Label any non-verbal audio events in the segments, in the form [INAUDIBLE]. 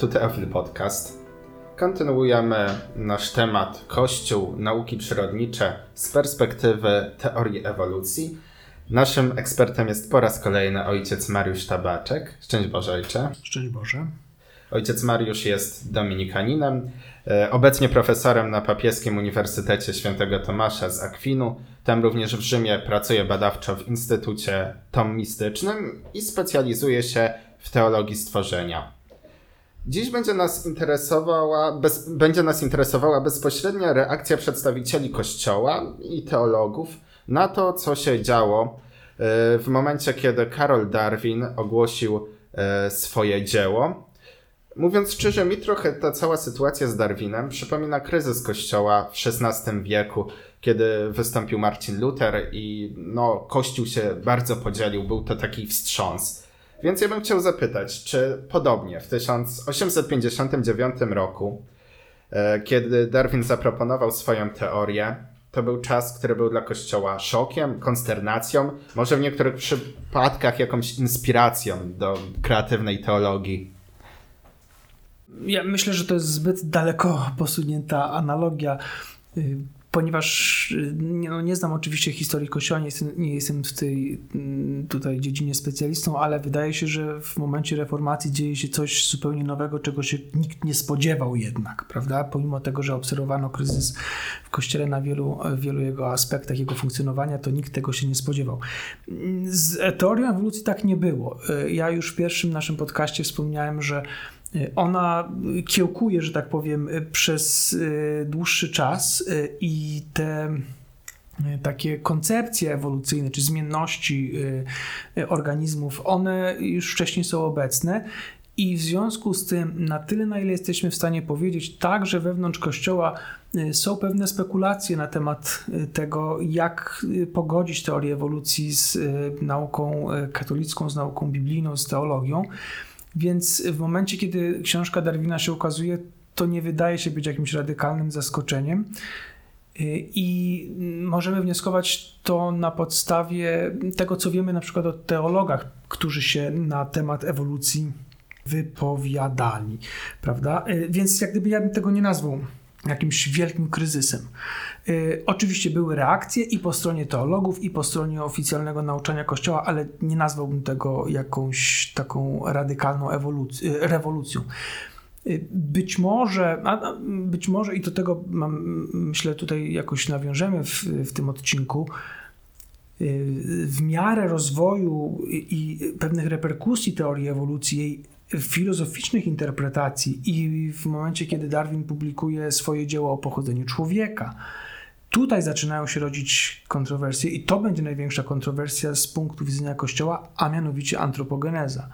Tu Teofil Podcast. Kontynuujemy nasz temat Kościół, nauki przyrodnicze z perspektywy teorii ewolucji. Naszym ekspertem jest po raz kolejny ojciec Mariusz Tabaczek. Szczęść Boże, ojcze. Szczęść Boże. Ojciec Mariusz jest dominikaninem, e, obecnie profesorem na papieskim Uniwersytecie Świętego Tomasza z Akwinu. Tam również w Rzymie pracuje badawczo w Instytucie Tomistycznym i specjalizuje się w teologii stworzenia. Dziś będzie nas interesowała, bez, będzie nas interesowała bezpośrednia reakcja przedstawicieli Kościoła i teologów na to, co się działo e, w momencie, kiedy Karol Darwin ogłosił e, swoje dzieło. Mówiąc szczerze, mi trochę ta cała sytuacja z Darwinem przypomina kryzys Kościoła w XVI wieku, kiedy wystąpił Marcin Luther i no, Kościół się bardzo podzielił, był to taki wstrząs. Więc ja bym chciał zapytać, czy podobnie w 1859 roku, e, kiedy Darwin zaproponował swoją teorię, to był czas, który był dla Kościoła szokiem, konsternacją, może w niektórych przypadkach jakąś inspiracją do kreatywnej teologii. Ja myślę, że to jest zbyt daleko posunięta analogia. Ponieważ y, no nie znam oczywiście historii Kościoła, nie jestem, nie jestem w tej mm, tutaj dziedzinie specjalistą, ale wydaje się, że w momencie reformacji dzieje się coś zupełnie nowego, czego się nikt nie spodziewał jednak, prawda? Pomimo tego, że obserwowano kryzys w Kościele na wielu, wielu jego aspektach jego funkcjonowania, to nikt tego się nie spodziewał. Z teorią ewolucji tak nie było. Y, ja już w pierwszym naszym podcaście wspomniałem, że ona kiełkuje, że tak powiem, przez e, dłuższy czas i te takie koncepcje ewolucyjne czy zmienności organizmów, one już wcześniej są obecne. I w związku z tym, na tyle, na ile jesteśmy w stanie powiedzieć, także wewnątrz Kościoła są pewne spekulacje na temat tego, jak pogodzić teorię ewolucji z nauką katolicką, z nauką biblijną, z teologią. Więc w momencie, kiedy książka Darwina się ukazuje, to nie wydaje się być jakimś radykalnym zaskoczeniem. I możemy wnioskować to na podstawie tego, co wiemy na przykład o teologach, którzy się na temat ewolucji wypowiadali, prawda? Więc jak gdyby ja bym tego nie nazwał jakimś wielkim kryzysem. Y, oczywiście były reakcje i po stronie teologów, i po stronie oficjalnego nauczania Kościoła, ale nie nazwałbym tego jakąś taką radykalną ewoluc- y, rewolucją. Y, być może, być może i do tego mam, myślę tutaj jakoś nawiążemy w, w tym odcinku, w miarę rozwoju i pewnych reperkusji teorii ewolucji, jej filozoficznych interpretacji i w momencie, kiedy Darwin publikuje swoje dzieło o pochodzeniu człowieka, tutaj zaczynają się rodzić kontrowersje i to będzie największa kontrowersja z punktu widzenia Kościoła, a mianowicie antropogeneza.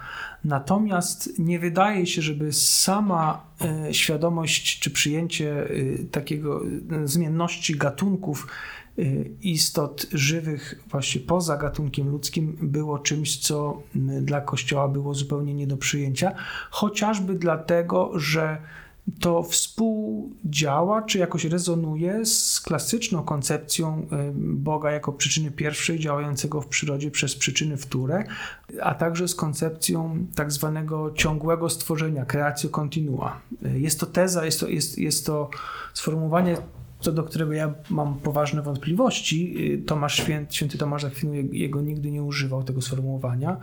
Natomiast nie wydaje się, żeby sama e, świadomość czy przyjęcie e, takiego e, zmienności gatunków istot żywych właśnie poza gatunkiem ludzkim było czymś, co dla Kościoła było zupełnie nie do przyjęcia, chociażby dlatego, że to współdziała, czy jakoś rezonuje z klasyczną koncepcją Boga jako przyczyny pierwszej, działającego w przyrodzie przez przyczyny wtóre, a także z koncepcją tak zwanego ciągłego stworzenia, creatio continua. Jest to teza, jest to, jest, jest to sformułowanie co do którego ja mam poważne wątpliwości. Tomasz Święty, święty Tomasz Akwinu jego nigdy nie używał tego sformułowania.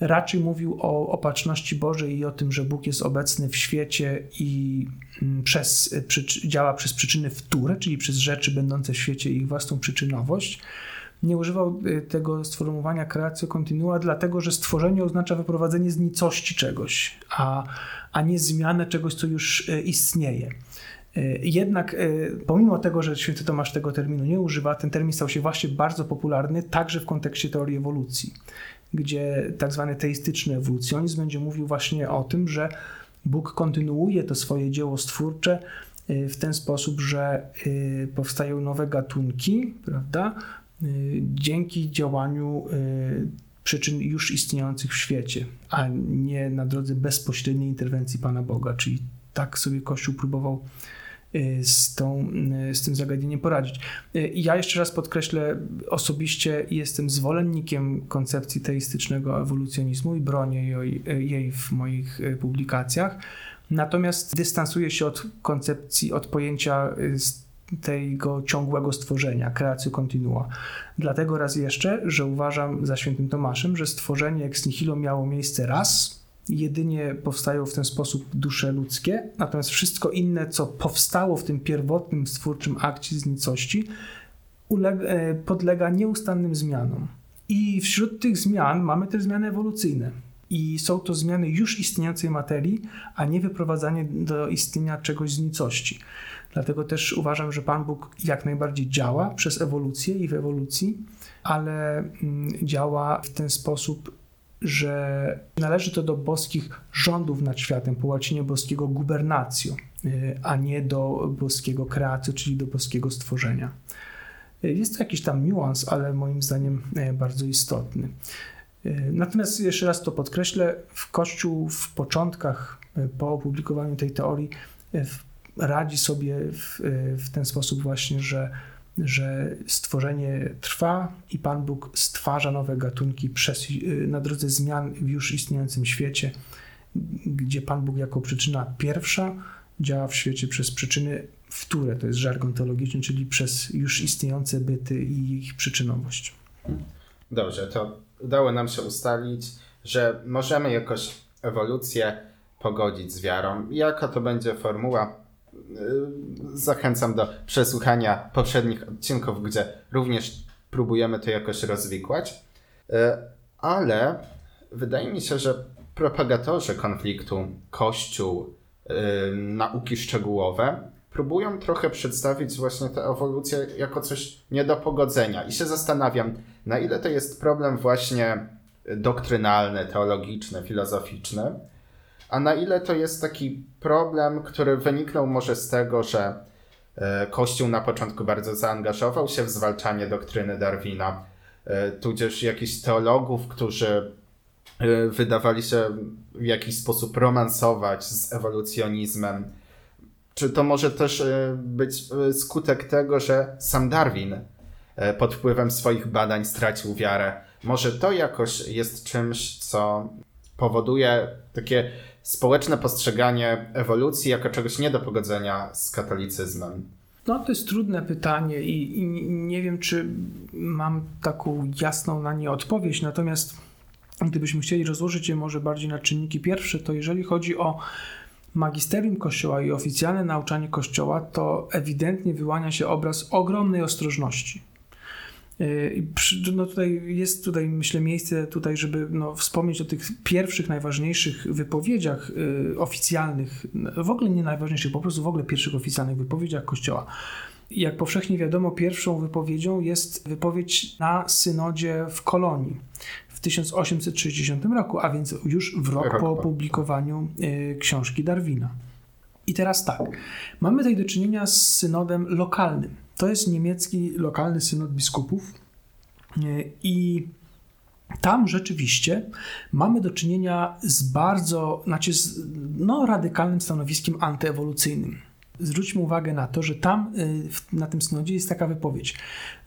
Raczej mówił o opatrzności Bożej i o tym, że Bóg jest obecny w świecie i mm, przez, działa przez przyczyny wtóre, czyli przez rzeczy będące w świecie i ich własną przyczynowość. Nie używał y, tego sformułowania creatio continua, dlatego że stworzenie oznacza wyprowadzenie z nicości czegoś, a, a nie zmianę czegoś, co już y, istnieje. E, jednak e, pomimo tego, że święty Tomasz tego terminu nie używa, ten termin stał się właśnie bardzo popularny także w kontekście teorii ewolucji, gdzie tak zwany teistyczny ewolucjonizm będzie mówił właśnie o tym, że Bóg kontynuuje to swoje dzieło stwórcze e, w ten sposób, że powstają nowe gatunki, prawda, dzięki działaniu przyczyn już istniejących w świecie, a nie na drodze bezpośredniej interwencji Pana Boga, czyli tak sobie Kościół próbował z, tą, z tym zagadnieniem poradzić. Ja jeszcze raz podkreślę, osobiście jestem zwolennikiem koncepcji teistycznego ewolucjonizmu i bronię jej, jej w moich publikacjach. Natomiast dystansuję się od koncepcji, od pojęcia tego ciągłego stworzenia, kreacji continua. Dlatego raz jeszcze, że uważam za świętym Tomaszem, że stworzenie ex nihilo miało miejsce raz, jedynie powstają w ten sposób dusze ludzkie, natomiast wszystko inne, co powstało w tym pierwotnym stwórczym akcie z nicości, e, podlega nieustannym zmianom. I wśród tych zmian mamy też zmiany ewolucyjne. I są to zmiany już istniejącej materii, a nie wyprowadzanie do istnienia czegoś z nicości. Dlatego też uważam, że Pan Bóg jak najbardziej działa przez ewolucję i w ewolucji, ale mm, działa w ten sposób, że należy to do boskich rządów nad światem, po łacinie boskiego gubernacjo, y, a nie do boskiego kreacji, czyli do boskiego stworzenia. Y, jest to jakiś tam niuans, ale moim zdaniem y, bardzo istotny. Natomiast jeszcze raz to podkreślę, w Kościół w początkach, po opublikowaniu tej teorii, radzi sobie w, w ten sposób właśnie, że, że stworzenie trwa i Pan Bóg stwarza nowe gatunki przez, na drodze zmian w już istniejącym świecie, gdzie Pan Bóg jako przyczyna pierwsza działa w świecie przez przyczyny wtóre, to jest żargon teologiczny, czyli przez już istniejące byty i ich przyczynowość. Dobrze, to udało nam się ustalić, że możemy jakoś ewolucję pogodzić z wiarą. Jaka to będzie formuła, Y, zachęcam do przesłuchania poprzednich odcinków, gdzie również próbujemy to jakoś rozwikłać. Y, ale wydaje mi się, że propagatorzy konfliktu, Kościół, y, nauki szczegółowe próbują trochę przedstawić właśnie tę ewolucję jako coś nie do pogodzenia. I się zastanawiam, na ile to jest problem właśnie doktrynalny, teologiczny, filozoficzny, a na ile to jest taki problem, który wyniknął może z tego, że e, Kościół na początku bardzo zaangażował się w zwalczanie doktryny Darwina, e, tudzież jakichś teologów, którzy e, wydawali się w jakiś sposób romansować z ewolucjonizmem. Czy to może też być skutek tego, że sam Darwin pod wpływem swoich badań stracił wiarę? Może to jakoś jest czymś, co powoduje takie społeczne postrzeganie ewolucji jako czegoś nie do pogodzenia z katolicyzmem? No, to jest trudne pytanie i, i, nie wiem, czy mam taką jasną na nie odpowiedź. Natomiast gdybyśmy chcieli rozłożyć je może bardziej na czynniki pierwsze, to jeżeli chodzi o magisterium Kościoła i oficjalne nauczanie Kościoła, to ewidentnie wyłania się obraz ogromnej ostrożności. Y, no tutaj jest tutaj, myślę, miejsce tutaj, żeby no, wspomnieć o tych pierwszych, najważniejszych wypowiedziach y, oficjalnych, w ogóle nie najważniejszych, po prostu w ogóle pierwszych oficjalnych wypowiedziach Kościoła. Jak powszechnie wiadomo, pierwszą wypowiedzią jest wypowiedź na synodzie w Kolonii w 1860 roku, a więc już w rok po opublikowaniu y, książki Darwina. I teraz tak, mamy tutaj do czynienia z synodem lokalnym to jest niemiecki lokalny synod biskupów e, i tam rzeczywiście mamy do czynienia z bardzo, znaczy z no, radykalnym stanowiskiem antyewolucyjnym. Zwróćmy uwagę na to, że tam e, na tym synodzie jest taka wypowiedź,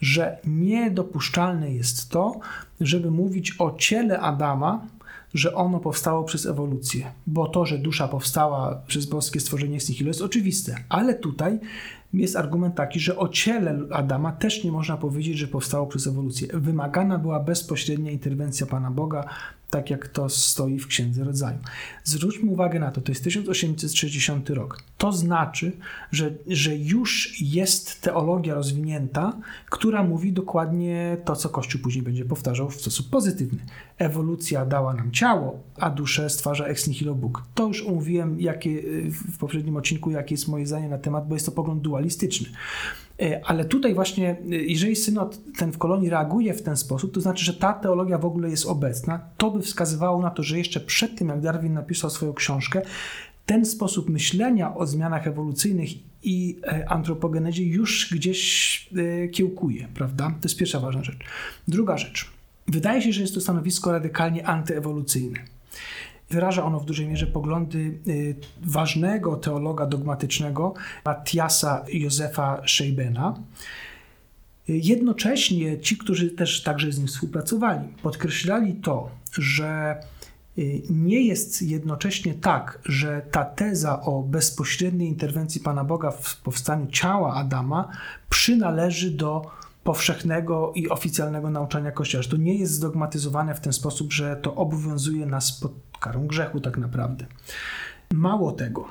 że niedopuszczalne jest to, żeby mówić o ciele Adama, że ono powstało przez ewolucję, bo to, że dusza powstała przez boskie stworzenie z jest oczywiste, ale tutaj jest argument taki, że o ciele Adama też nie można powiedzieć, że powstało przez ewolucję. Wymagana była bezpośrednia interwencja Pana Boga, tak jak to stoi w Księdze Rodzaju. Zwróćmy uwagę na to, to jest 1860 rok. To znaczy, że, że już jest teologia rozwinięta, która mówi dokładnie to, co Kościół później będzie powtarzał w sposób pozytywny. Ewolucja dała nam ciało, a duszę stwarza ex nihilo Bóg. To już omówiłem jakie, w poprzednim odcinku, jakie jest moje zdanie na temat, bo jest to pogląd dualistyczny. E, ale tutaj właśnie, e, jeżeli synod ten w kolonii reaguje w ten sposób, to znaczy, że ta teologia w ogóle jest obecna. To by wskazywało na to, że jeszcze przed tym, jak Darwin napisał swoją książkę, ten sposób myślenia o zmianach ewolucyjnych i e, antropogenezie już gdzieś kiełkuje, prawda? To jest pierwsza ważna rzecz. Druga rzecz. Wydaje się, że jest to stanowisko radykalnie antyewolucyjne. Wyraża ono w dużej mierze poglądy y, ważnego teologa dogmatycznego Matiasa Józefa Scheibena. Jednocześnie ci, którzy też także z nim współpracowali, podkreślali to, że y, nie jest jednocześnie tak, że ta teza o bezpośredniej interwencji Pana Boga w powstaniu ciała Adama przynależy do powszechnego i oficjalnego nauczania Kościoła. Że to nie jest zdogmatyzowane w ten sposób, że to obowiązuje nas pod karą grzechu tak naprawdę. Mało tego,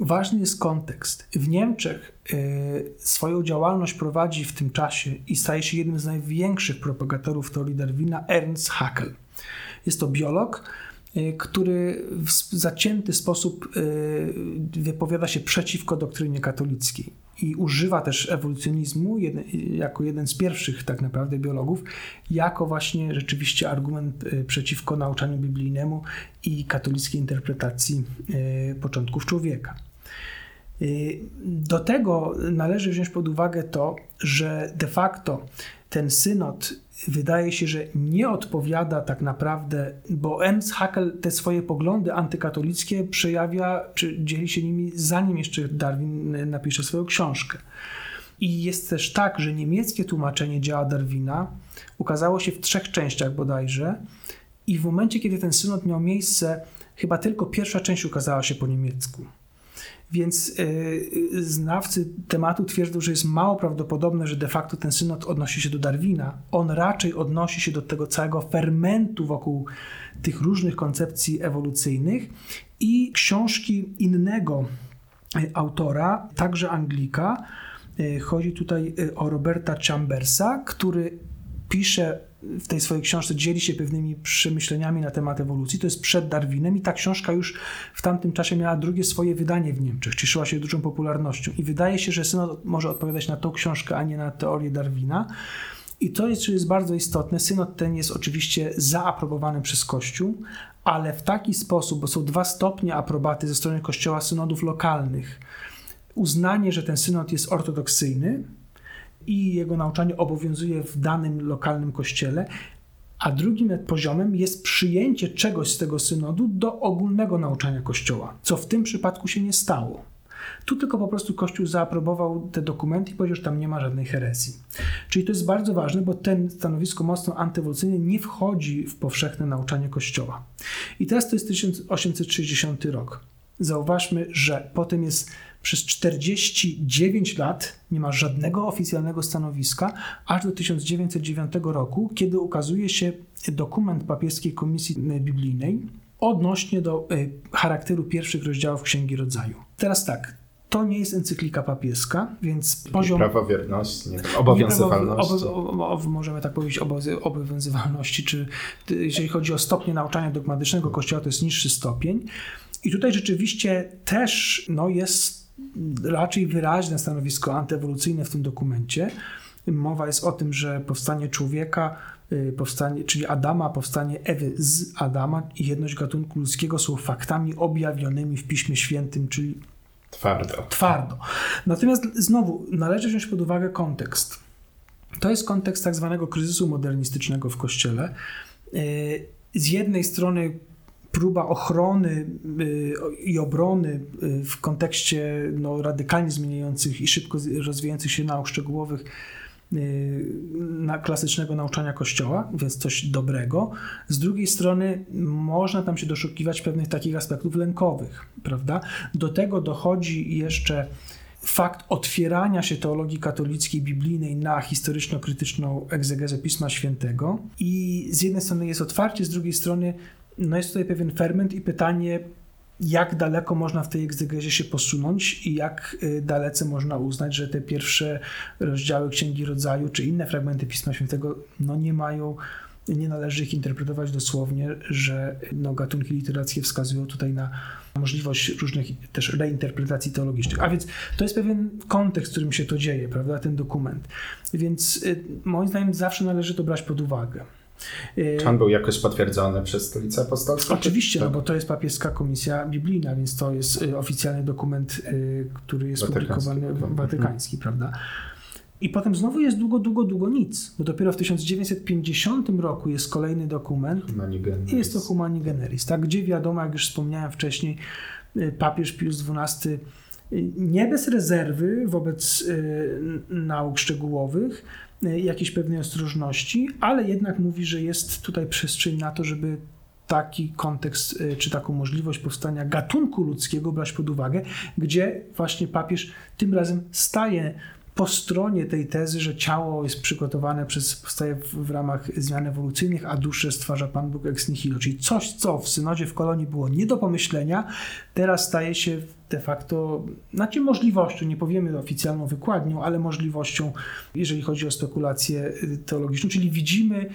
ważny jest kontekst. W Niemczech y, swoją działalność prowadzi w tym czasie i staje się jednym z największych propagatorów teorii Darwina Ernst Haeckel. Jest to biolog, y, który w zacięty sposób y, wypowiada się przeciwko doktrynie katolickiej i używa też ewolucjonizmu jako jeden z pierwszych tak naprawdę biologów, jako właśnie rzeczywiście argument y, przeciwko nauczaniu biblijnemu i katolickiej interpretacji y, początków człowieka. Y, do tego należy wziąć pod uwagę to, że de facto synod wydaje się, że nie odpowiada tak naprawdę, bo Ems Haeckel te swoje poglądy antykatolickie przejawia, czy dzieli się nimi zanim jeszcze Darwin napisze swoją książkę. I jest też tak, że niemieckie tłumaczenie dzieła Darwina ukazało się w trzech częściach bodajże i w momencie, kiedy ten synod miał miejsce, chyba tylko pierwsza część ukazała się po niemiecku. Więc yy, znawcy tematu twierdzą, że jest mało prawdopodobne, że de facto ten synod odnosi się do Darwina. On raczej odnosi się do tego całego fermentu wokół tych różnych koncepcji ewolucyjnych i książki innego y, autora, także Anglika. Chodzi tutaj o Roberta Chambersa, który pisze w tej swojej książce dzieli się pewnymi przemyśleniami na temat ewolucji. To jest przed Darwinem i ta książka już w tamtym czasie miała drugie swoje wydanie w Niemczech, cieszyła się dużą popularnością. I wydaje się, że synod może odpowiadać na tą książkę, a nie na teorię Darwina. I to jest, jest bardzo istotne. Synod ten jest oczywiście zaaprobowany przez Kościół, ale w taki sposób, bo są dwa stopnie aprobaty ze strony Kościoła synodów lokalnych. Uznanie, że ten synod jest ortodoksyjny, i jego nauczanie obowiązuje w danym lokalnym kościele, a drugim poziomem jest przyjęcie czegoś z tego synodu do ogólnego nauczania Kościoła, co w tym przypadku się nie stało. Tu tylko po prostu Kościół zaaprobował te dokumenty i powiedział, że tam nie ma żadnej herezji. Czyli to jest bardzo ważne, bo ten stanowisko mocno antywolucyjne nie wchodzi w powszechne nauczanie Kościoła. I teraz to jest 1860 rok. Zauważmy, że potem jest przez 49 lat nie ma żadnego oficjalnego stanowiska, aż do 1909 roku, kiedy ukazuje się dokument papieskiej komisji biblijnej odnośnie do e, charakteru pierwszych rozdziałów Księgi Rodzaju. Teraz tak, to nie jest encyklika papieska, więc poziom... Prawowierności, nie, obowiązywalności. Obo, możemy tak powiedzieć, obowiązywalności, czy jeżeli chodzi o stopnie nauczania dogmatycznego Kościoła, to jest niższy stopień. I tutaj rzeczywiście też no, jest raczej wyraźne stanowisko antyewolucyjne w tym dokumencie. Mowa jest o tym, że powstanie człowieka, y, powstanie, czyli Adama, powstanie Ewy z Adama i jedność gatunku ludzkiego są faktami objawionymi w Piśmie Świętym, czyli twardo. twardo. Natomiast znowu należy wziąć pod uwagę kontekst. To jest kontekst tak zwanego kryzysu modernistycznego w Kościele. Y, z jednej strony próba ochrony y, i obrony y, w kontekście no, radykalnie zmieniających i szybko rozwijających się nauk szczegółowych y, na klasycznego nauczania Kościoła, więc coś dobrego. Z drugiej strony można tam się doszukiwać pewnych takich aspektów lękowych, prawda? Do tego dochodzi jeszcze fakt otwierania się teologii katolickiej, biblijnej na historyczno-krytyczną egzegezę Pisma Świętego i z jednej strony jest otwarcie, z drugiej strony no jest tutaj pewien ferment i pytanie, jak daleko można w tej egzegezie się posunąć i jak y, dalece można uznać, że te pierwsze rozdziały Księgi Rodzaju czy inne fragmenty Pisma Świętego no nie mają, nie należy ich interpretować dosłownie, że no gatunki literackie wskazują tutaj na możliwość różnych też reinterpretacji teologicznych. A więc to jest pewien kontekst, w którym się to dzieje, prawda, ten dokument. Więc y, moim zdaniem zawsze należy to brać pod uwagę. Y, Czy on był jakoś potwierdzony przez Stolicę Apostolską? Oczywiście, no bo to jest papieska komisja biblijna, więc to jest y, oficjalny dokument, y, który jest watykański, publikowany, watykański, prawda? I potem znowu jest długo, długo, długo nic, bo dopiero w 1950 roku jest kolejny dokument Humani i Generis. jest to Humani Generis, tak, gdzie wiadomo, jak już wspomniałem wcześniej, papież Pius XII nie bez rezerwy wobec nauk szczegółowych, jakiejś pewnej ostrożności, ale jednak mówi, że jest tutaj przestrzeń na to, żeby taki kontekst, y, czy taką możliwość powstania gatunku ludzkiego brać pod uwagę, gdzie właśnie papież tym razem staje po stronie tej tezy, że ciało jest przygotowane przez, powstaje w, w ramach zmian ewolucyjnych, a duszę stwarza Pan Bóg ex nihilo. Czyli coś, co w synodzie w kolonii było nie do pomyślenia, teraz staje się de facto, znaczy możliwością, nie powiemy oficjalną wykładnią, ale możliwością, jeżeli chodzi o spekulację y, teologiczną, czyli widzimy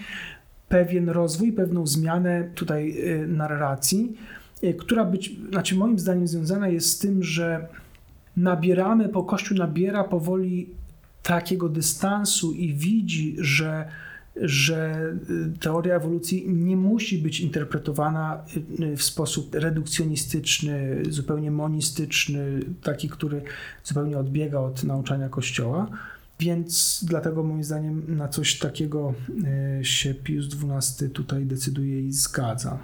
pewien rozwój, pewną zmianę tutaj y, narracji, y, która być, znaczy moim zdaniem związana jest z tym, że nabieramy, po Kościół nabiera powoli takiego dystansu i widzi, że, że y, teoria ewolucji nie musi być interpretowana y, w sposób redukcjonistyczny, zupełnie monistyczny, taki, który zupełnie odbiega od nauczania Kościoła. Więc dlatego moim zdaniem na coś takiego y, się Pius XII tutaj decyduje i zgadza.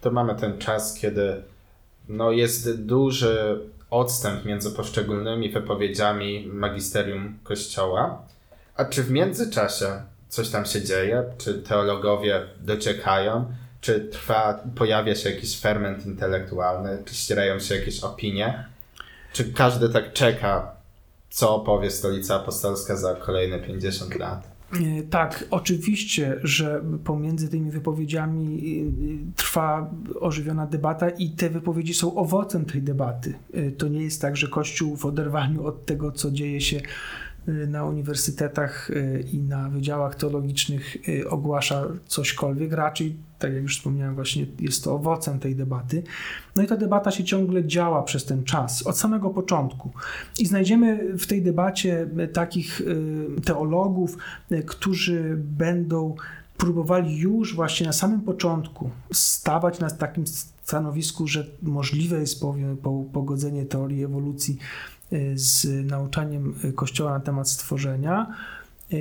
To mamy ten czas, kiedy no, jest duży odstęp między poszczególnymi wypowiedziami magisterium Kościoła. A czy w międzyczasie coś tam się dzieje? Czy teologowie dociekają? Czy trwa, pojawia się jakiś ferment intelektualny? Czy ścierają się jakieś opinie? Czy każdy tak czeka, co powie Stolica Apostolska za kolejne 50 lat? E, Tak, oczywiście, że pomiędzy tymi wypowiedziami y, trwa ożywiona debata i te wypowiedzi są owocem tej debaty. To nie jest tak, że Kościół w oderwaniu od tego, co dzieje się y, na uniwersytetach y, i na wydziałach teologicznych y, ogłasza cośkolwiek. Raczej, tak jak już wspomniałem, właśnie jest to owocem tej debaty. No i ta debata się ciągle działa przez ten czas, od samego początku. I znajdziemy w tej debacie y, takich y, teologów, y, którzy będą próbowali już właśnie na samym początku stawać na takim stanowisku, że możliwe jest pogodzenie teorii ewolucji y, z nauczaniem Kościoła na temat stworzenia,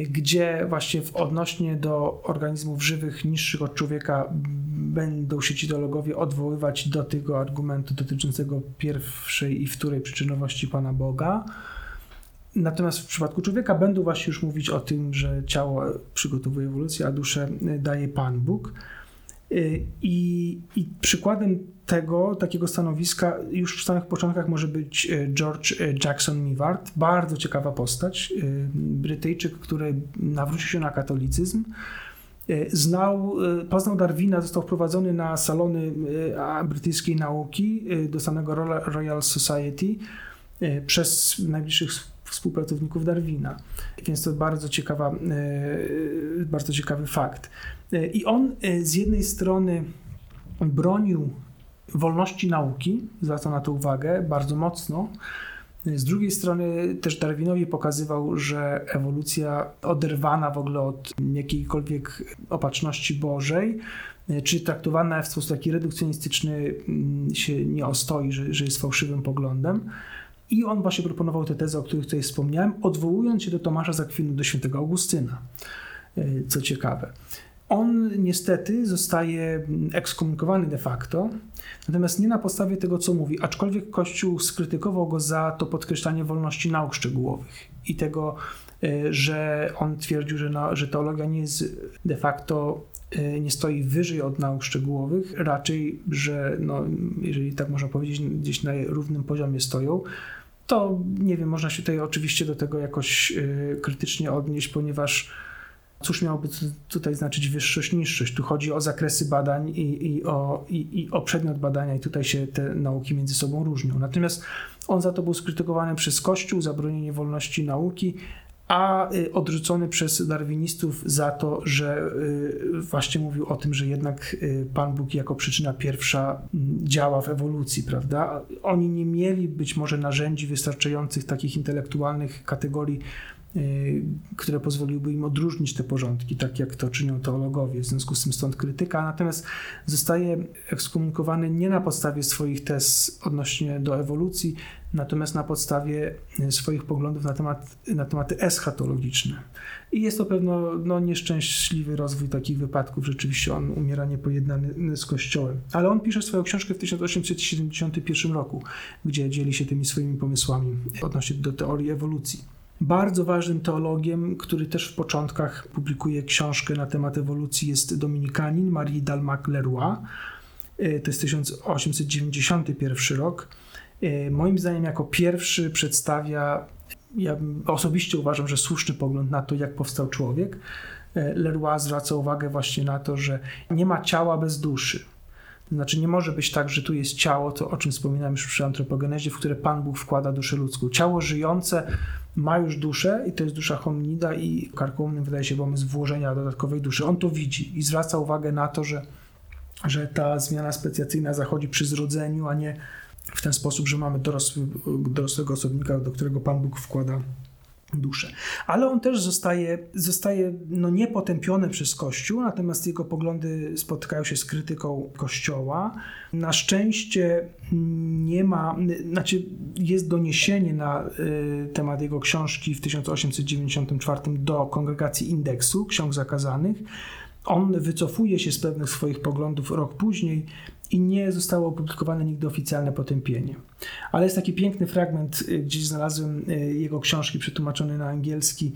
gdzie właśnie w odnośnie do organizmów żywych niższych od człowieka będą się ci teologowie odwoływać do tego argumentu dotyczącego pierwszej i wtórej przyczynowości Pana Boga. Natomiast w przypadku człowieka będą właśnie już mówić o tym, że ciało przygotowuje ewolucję, a duszę daje Pan Bóg. I, I przykładem tego, takiego stanowiska już w samych początkach może być y, George y, Jackson Mivart, bardzo ciekawa postać, y, Brytyjczyk, który nawrócił się na katolicyzm. Znał, poznał Darwina, został wprowadzony na salony brytyjskiej nauki do samego Royal- Society przez najbliższych współpracowników Darwina. Więc to bardzo ciekawa, bardzo ciekawy fakt. I on z jednej strony bronił wolności nauki, zwraca na to uwagę bardzo mocno. Z drugiej strony też Darwinowi pokazywał, że ewolucja oderwana w ogóle od jakiejkolwiek opatrzności Bożej, czy traktowana w sposób taki redukcjonistyczny mm, się nie ostoi, że, że jest fałszywym poglądem. I on właśnie proponował te tezy, o których tutaj wspomniałem, odwołując się do Tomasza z Akwinu, do świętego Augustyna. Y, Co ciekawe. On niestety zostaje ekskomunikowany de facto, natomiast nie na podstawie tego, co mówi, aczkolwiek Kościół skrytykował go za to podkreślanie wolności nauk szczegółowych i tego, y, że on twierdził, że, na, że teologia nie jest de facto y, nie stoi wyżej od nauk szczegółowych, raczej, że no, jeżeli tak można powiedzieć, gdzieś na równym poziomie stoją, to nie wiem, można się tutaj oczywiście do tego jakoś y, krytycznie odnieść, ponieważ cóż miałoby tu- tutaj znaczyć wyższość, niższość? Tu chodzi o zakresy badań i, i, o, i, i o przedmiot badania, i tutaj się te nauki między sobą różnią. Natomiast on za to był skrytykowany przez Kościół, za bronienie wolności nauki, a y, odrzucony przez darwinistów za to, że y, właśnie mówił o tym, że jednak y, Pan Bóg jako przyczyna pierwsza mm, działa w ewolucji, prawda? Oni nie mieli być może narzędzi wystarczających takich intelektualnych kategorii które pozwoliłyby im odróżnić te porządki, tak jak to czynią teologowie, w związku z tym stąd krytyka, natomiast zostaje ekskomunikowany nie na podstawie swoich tez odnośnie do ewolucji, natomiast na podstawie swoich poglądów na, temat, na tematy eschatologiczne. I jest to pewno no, nieszczęśliwy rozwój takich wypadków. Rzeczywiście on umiera niepojednany z Kościołem. Ale on pisze swoją książkę w 1871 roku, gdzie dzieli się tymi swoimi pomysłami odnośnie do teorii ewolucji. Bardzo ważnym teologiem, który też w początkach publikuje książkę na temat ewolucji, jest dominikanin Marie Dalmac-Leroy. E, to jest 1891 rok. E, moim zdaniem, jako pierwszy przedstawia, ja osobiście uważam, że słuszny pogląd na to, jak powstał człowiek. E, Leroy zwraca uwagę właśnie na to, że nie ma ciała bez duszy. To znaczy, nie może być tak, że tu jest ciało, to o czym wspominałem już przy antropogenezie, w które Pan Bóg wkłada duszę ludzką. Ciało żyjące ma już duszę i to jest dusza hominida i karkołomnym wydaje się pomysł włożenia dodatkowej duszy. On to widzi i zwraca uwagę na to, że, że ta zmiana specjacyjna zachodzi przy zrodzeniu, a nie w ten sposób, że mamy dorosły, dorosłego osobnika, do którego Pan Bóg wkłada duszę. Ale on też zostaje, zostaje no, niepotępiony przez Kościół, natomiast jego poglądy spotykają się z krytyką Kościoła. Na szczęście nie ma, znaczy jest doniesienie na y, temat jego książki w 1894 do kongregacji Indeksu, Ksiąg Zakazanych. On wycofuje się z pewnych swoich poglądów rok później i nie zostało opublikowane nigdy oficjalne potępienie. Ale jest taki piękny fragment, y, gdzieś znalazłem y, jego książki przetłumaczone na angielski,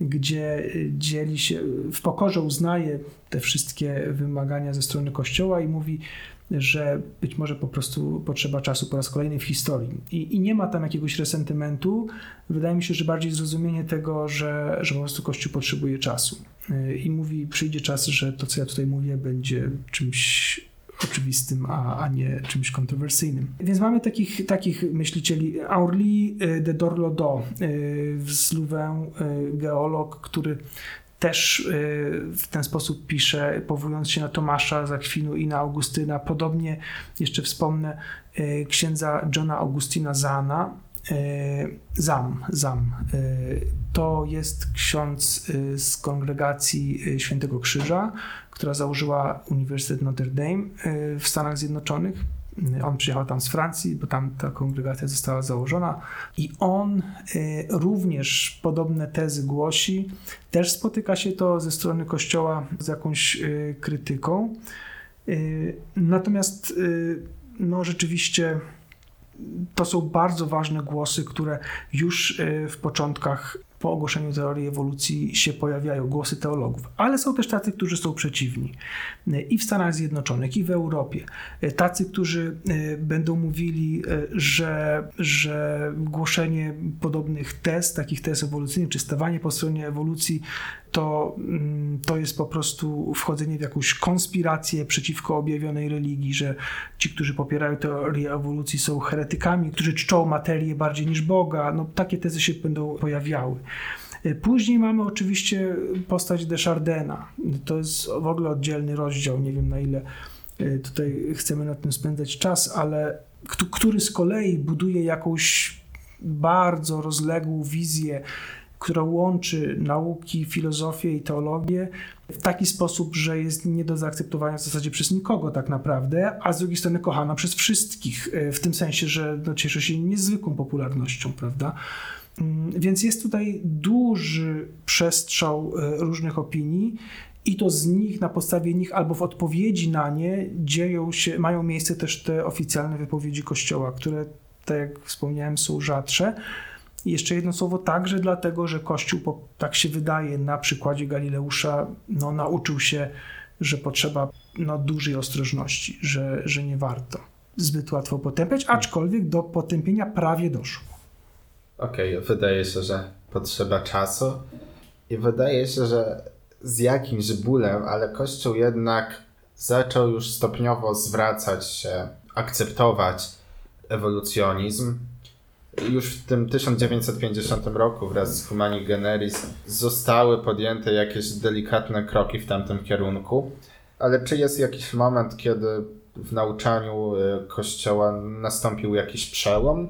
gdzie y, dzieli się, w pokorze uznaje te wszystkie wymagania ze strony Kościoła i mówi, że być może po prostu potrzeba czasu po raz kolejny w historii. I, i nie ma tam jakiegoś resentymentu. Wydaje mi się, że bardziej zrozumienie tego, że, że po prostu Kościół potrzebuje czasu. I mówi, przyjdzie czas, że to, co ja tutaj mówię, będzie czymś oczywistym, a, a nie czymś kontrowersyjnym. Więc mamy takich, takich myślicieli. Henri de Dorlodo z Louvain, geolog, który też w ten sposób pisze, powołując się na Tomasza z i na Augustyna. Podobnie jeszcze wspomnę księdza Johna Augustina Zana, Zam, Zam. To jest ksiądz z kongregacji Świętego Krzyża, która założyła Uniwersytet Notre Dame y, w Stanach Zjednoczonych. Y, on przyjechał tam z Francji, bo tam ta kongregacja została założona i on y, również podobne tezy głosi. Też spotyka się to ze strony Kościoła z jakąś krytyką. Natomiast no rzeczywiście to są bardzo ważne głosy, które już w początkach po ogłoszeniu teorii ewolucji się pojawiają głosy teologów, ale są też tacy, którzy są przeciwni. I w Stanach Zjednoczonych, i w Europie. Tacy, którzy e, będą mówili, e, że, że głoszenie podobnych tez, takich tez ewolucyjnych, czy stawanie po stronie ewolucji to, mm, to jest po prostu wchodzenie w jakąś konspirację przeciwko objawionej religii, że ci, którzy popierają teorię ewolucji są heretykami, którzy czczą materię bardziej niż Boga. No, takie tezy się będą pojawiały. Później mamy oczywiście postać Deschardena. To jest w ogóle oddzielny rozdział, nie wiem na ile e, tutaj chcemy nad tym spędzać czas, ale który z kolei buduje jakąś bardzo rozległą wizję która łączy nauki, filozofię i teologię w taki sposób, że jest nie do zaakceptowania w zasadzie przez nikogo tak naprawdę, a z drugiej strony kochana przez wszystkich, e, w tym sensie, że no, cieszy się niezwykłą popularnością, prawda? Mm, więc jest tutaj duży przestrzał e, różnych opinii. I to z nich, na podstawie nich albo w odpowiedzi na nie dzieją się, mają miejsce też te oficjalne wypowiedzi Kościoła, które, tak jak wspomniałem, są rzadsze. I jeszcze jedno słowo także dlatego, że Kościół, tak się wydaje, na przykładzie Galileusza, no, nauczył się, że potrzeba no, dużej ostrożności, że, że nie warto zbyt łatwo potępiać, aczkolwiek do potępienia prawie doszło. Okej, okay, wydaje się, że potrzeba czasu i wydaje się, że z jakimś bólem, ale Kościół jednak zaczął już stopniowo zwracać się, akceptować ewolucjonizm już w tym 1950 roku wraz z Humani Generis zostały podjęte jakieś delikatne kroki w tamtym kierunku, ale czy jest jakiś moment, kiedy w nauczaniu y, Kościoła nastąpił jakiś przełom?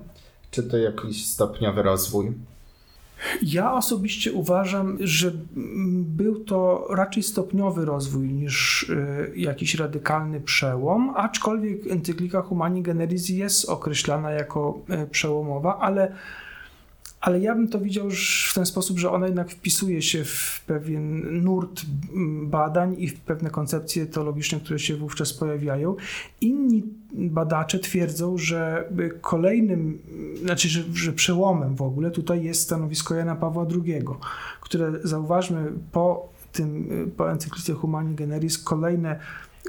Czy to jakiś stopniowy rozwój? Ja osobiście uważam, że był to raczej stopniowy rozwój niż y, jakiś radykalny przełom, aczkolwiek encyklika Humani Generis jest określana jako y, przełomowa, ale ale ja bym to widział już w ten sposób, że ona jednak wpisuje się w pewien nurt badań i w pewne koncepcje teologiczne, które się wówczas pojawiają. Inni badacze twierdzą, że kolejnym, znaczy, że, że przełomem w ogóle tutaj jest stanowisko Jana Pawła II, które zauważmy po tym, po encyklice Humani Generis kolejne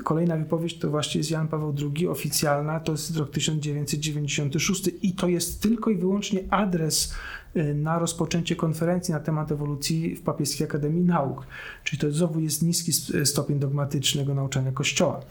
Kolejna wypowiedź to właśnie jest Jan Paweł II, oficjalna, to jest rok 1996 i to jest tylko i wyłącznie adres y, na rozpoczęcie konferencji na temat ewolucji w Papieskiej Akademii Nauk. Czyli to znowu jest niski stopień dogmatycznego nauczania Kościoła.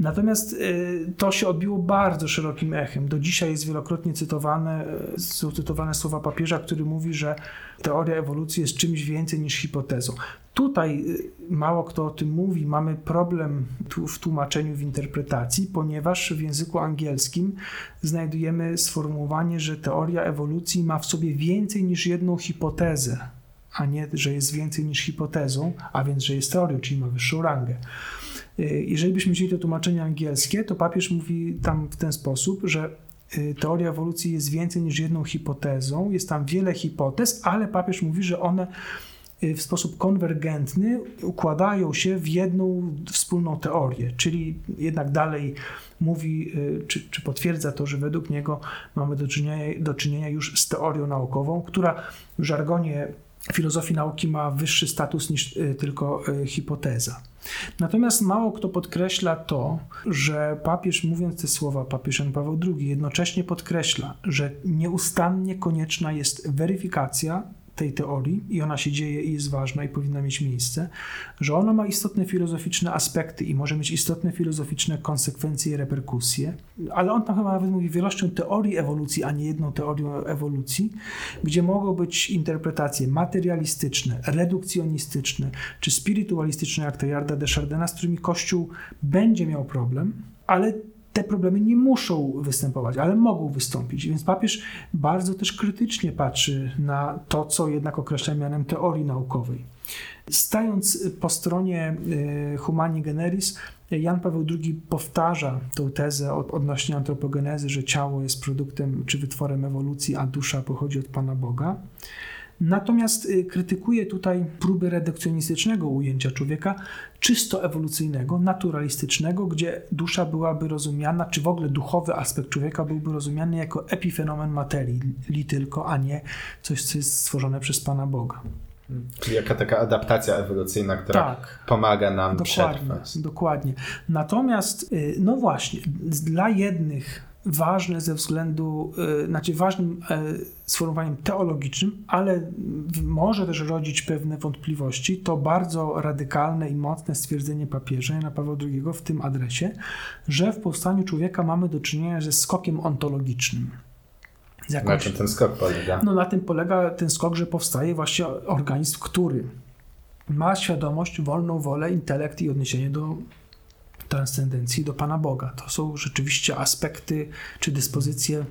Natomiast y, to się odbiło bardzo szerokim echem. Do dzisiaj jest wielokrotnie cytowane, y, są cytowane słowa papieża, który mówi, że teoria ewolucji jest czymś więcej niż hipotezą. Tutaj y, mało kto o tym mówi, mamy problem w tłumaczeniu, w interpretacji, ponieważ w języku angielskim znajdujemy sformułowanie, że teoria ewolucji ma w sobie więcej niż jedną hipotezę, a nie, że jest więcej niż hipotezą, a więc, że jest teorią, czyli ma wyższą rangę. Y, jeżeli byśmy wzięli to tłumaczenie angielskie, to papież mówi tam w ten sposób, że y, teoria ewolucji jest więcej niż jedną hipotezą, jest tam wiele hipotez, ale papież mówi, że one y, w sposób konwergentny układają się w jedną wspólną teorię, czyli jednak dalej mówi, czy, czy potwierdza to, że według niego mamy do czynienia, do czynienia już z teorią naukową, która w żargonie filozofii nauki ma wyższy status niż tylko hipoteza. Natomiast mało kto podkreśla to, że papież, mówiąc te słowa, papież Jan Paweł II, jednocześnie podkreśla, że nieustannie konieczna jest weryfikacja tej teorii i ona się dzieje i jest ważna i powinna mieć miejsce, że ona ma istotne filozoficzne aspekty i może mieć istotne filozoficzne konsekwencje i reperkusje, ale on tam chyba nawet mówi wielością teorii ewolucji, a nie jedną teorią ewolucji, gdzie mogą być interpretacje materialistyczne, redukcjonistyczne czy spirytualistyczne, jak Teilharda de Chardena, z którymi Kościół będzie miał problem, ale te problemy nie muszą występować, ale mogą wystąpić. Więc papież bardzo też krytycznie patrzy na to, co jednak określa mianem teorii naukowej. Stając po stronie y, Humani Generis, Jan Paweł II powtarza tę tezę odnośnie antropogenezy, że ciało jest produktem czy wytworem ewolucji, a dusza pochodzi od Pana Boga. Natomiast y, krytykuje tutaj próby redukcjonistycznego ujęcia człowieka, czysto ewolucyjnego, naturalistycznego, gdzie dusza byłaby rozumiana, czy w ogóle duchowy aspekt człowieka byłby rozumiany jako epifenomen materii, li tylko, a nie coś, co jest stworzone przez Pana Boga. Czyli jaka taka adaptacja ewolucyjna, która tak, pomaga nam dokładnie, przetrwać. Dokładnie. Natomiast, y, no właśnie, dla jednych ważne ze względu, e, znaczy ważnym e, sformułowaniem teologicznym, ale może też rodzić pewne wątpliwości, to bardzo radykalne i mocne stwierdzenie papieża Jana Pawła II w tym adresie, że w powstaniu człowieka mamy do czynienia ze skokiem ontologicznym. Jakąś, na czym ten skok polega? No na tym polega ten skok, że powstaje właśnie organizm, który ma świadomość, wolną wolę, intelekt i odniesienie do transcendencji do Pana Boga. To są rzeczywiście aspekty czy dyspozycje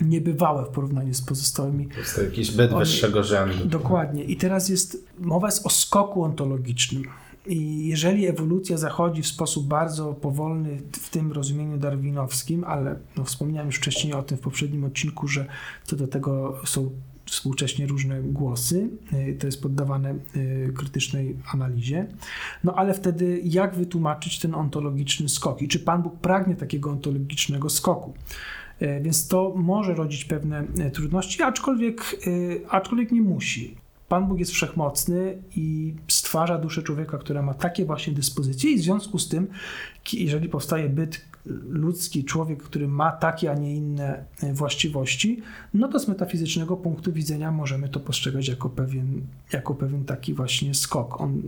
niebywałe w porównaniu z pozostałymi. To jest jakiś byt wyższego rzędu. Dokładnie. I teraz jest mowa jest o skoku ontologicznym. I jeżeli ewolucja zachodzi w sposób bardzo powolny w tym rozumieniu darwinowskim, ale no, wspomniałem już wcześniej o tym w poprzednim odcinku, że co do tego są współcześnie różne głosy. Y, to jest poddawane y, krytycznej analizie. No ale wtedy jak wytłumaczyć ten ontologiczny skok? I czy Pan Bóg pragnie takiego ontologicznego skoku? Y, więc to może rodzić pewne trudności, aczkolwiek, aczkolwiek nie musi. Pan Bóg jest wszechmocny i stwarza duszę człowieka, która ma takie właśnie dyspozycje, i w związku z tym, jeżeli powstaje byt ludzki, człowiek, który ma takie, a nie inne e, właściwości, no to z metafizycznego punktu widzenia możemy to postrzegać jako pewien, jako pewien taki właśnie skok. On,